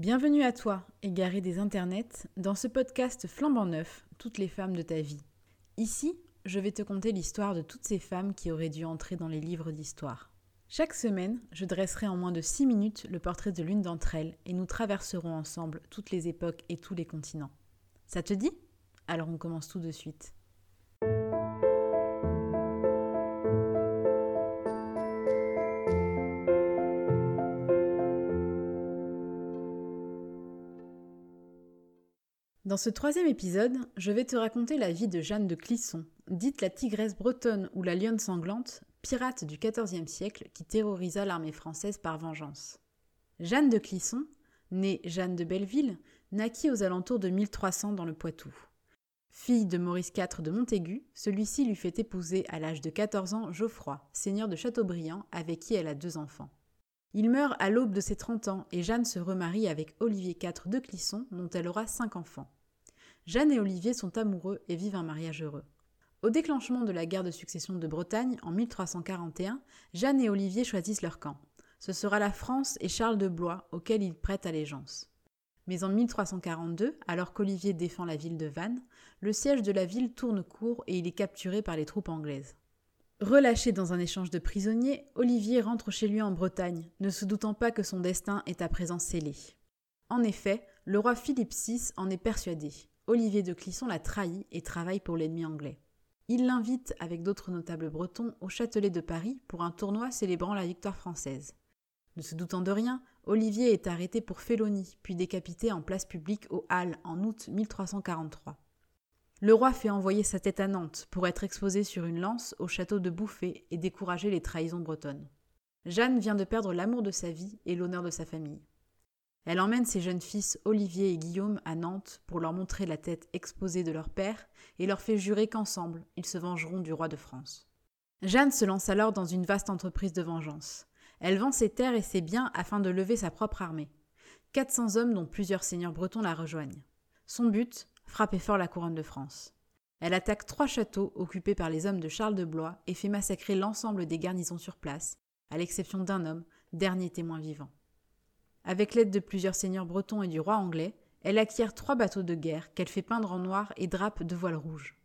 Bienvenue à toi, égaré des internets, dans ce podcast flambant neuf, toutes les femmes de ta vie. Ici, je vais te conter l'histoire de toutes ces femmes qui auraient dû entrer dans les livres d'histoire. Chaque semaine, je dresserai en moins de 6 minutes le portrait de l'une d'entre elles et nous traverserons ensemble toutes les époques et tous les continents. Ça te dit? Alors on commence tout de suite. Dans ce troisième épisode, je vais te raconter la vie de Jeanne de Clisson, dite la tigresse bretonne ou la lionne sanglante, pirate du XIVe siècle qui terrorisa l'armée française par vengeance. Jeanne de Clisson, née Jeanne de Belleville, naquit aux alentours de 1300 dans le Poitou. Fille de Maurice IV de Montaigu, celui-ci lui fait épouser à l'âge de 14 ans Geoffroy, seigneur de Châteaubriand, avec qui elle a deux enfants. Il meurt à l'aube de ses 30 ans et Jeanne se remarie avec Olivier IV de Clisson, dont elle aura cinq enfants. Jeanne et Olivier sont amoureux et vivent un mariage heureux. Au déclenchement de la guerre de succession de Bretagne en 1341, Jeanne et Olivier choisissent leur camp. Ce sera la France et Charles de Blois auxquels ils prêtent allégeance. Mais en 1342, alors qu'Olivier défend la ville de Vannes, le siège de la ville tourne court et il est capturé par les troupes anglaises. Relâché dans un échange de prisonniers, Olivier rentre chez lui en Bretagne, ne se doutant pas que son destin est à présent scellé. En effet, le roi Philippe VI en est persuadé. Olivier de Clisson l'a trahi et travaille pour l'ennemi anglais. Il l'invite, avec d'autres notables bretons, au Châtelet de Paris pour un tournoi célébrant la victoire française. Ne se doutant de rien, Olivier est arrêté pour félonie, puis décapité en place publique aux Halles en août 1343. Le roi fait envoyer sa tête à Nantes pour être exposée sur une lance au château de Bouffay et décourager les trahisons bretonnes. Jeanne vient de perdre l'amour de sa vie et l'honneur de sa famille. Elle emmène ses jeunes fils Olivier et Guillaume à Nantes pour leur montrer la tête exposée de leur père et leur fait jurer qu'ensemble ils se vengeront du roi de France. Jeanne se lance alors dans une vaste entreprise de vengeance. Elle vend ses terres et ses biens afin de lever sa propre armée. 400 hommes dont plusieurs seigneurs bretons la rejoignent. Son but frapper fort la couronne de France. Elle attaque trois châteaux occupés par les hommes de Charles de Blois et fait massacrer l'ensemble des garnisons sur place, à l'exception d'un homme, dernier témoin vivant. Avec l'aide de plusieurs seigneurs bretons et du roi anglais, elle acquiert trois bateaux de guerre qu'elle fait peindre en noir et drape de voiles rouges.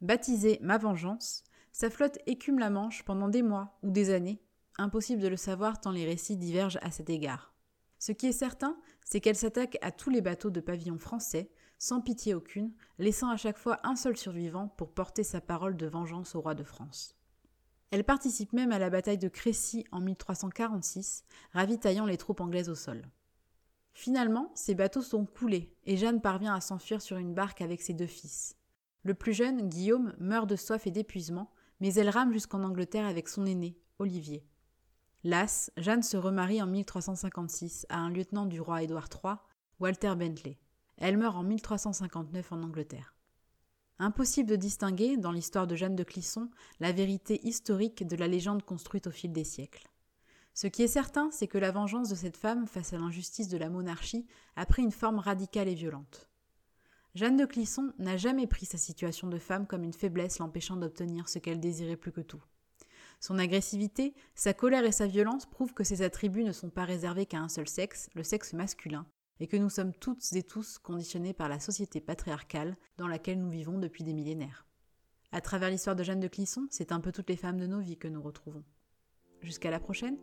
Baptisée Ma Vengeance, sa flotte écume la Manche pendant des mois ou des années, impossible de le savoir tant les récits divergent à cet égard. Ce qui est certain, c'est qu'elle s'attaque à tous les bateaux de pavillon français, sans pitié aucune, laissant à chaque fois un seul survivant pour porter sa parole de vengeance au roi de France. Elle participe même à la bataille de Crécy en 1346, ravitaillant les troupes anglaises au sol. Finalement, ces bateaux sont coulés et Jeanne parvient à s'enfuir sur une barque avec ses deux fils. Le plus jeune, Guillaume, meurt de soif et d'épuisement, mais elle rame jusqu'en Angleterre avec son aîné, Olivier. Lasse, Jeanne se remarie en 1356 à un lieutenant du roi Édouard III, Walter Bentley. Elle meurt en 1359 en Angleterre. Impossible de distinguer, dans l'histoire de Jeanne de Clisson, la vérité historique de la légende construite au fil des siècles. Ce qui est certain, c'est que la vengeance de cette femme face à l'injustice de la monarchie a pris une forme radicale et violente. Jeanne de Clisson n'a jamais pris sa situation de femme comme une faiblesse l'empêchant d'obtenir ce qu'elle désirait plus que tout. Son agressivité, sa colère et sa violence prouvent que ses attributs ne sont pas réservés qu'à un seul sexe, le sexe masculin, et que nous sommes toutes et tous conditionnés par la société patriarcale dans laquelle nous vivons depuis des millénaires. À travers l'histoire de Jeanne de Clisson, c'est un peu toutes les femmes de nos vies que nous retrouvons. Jusqu'à la prochaine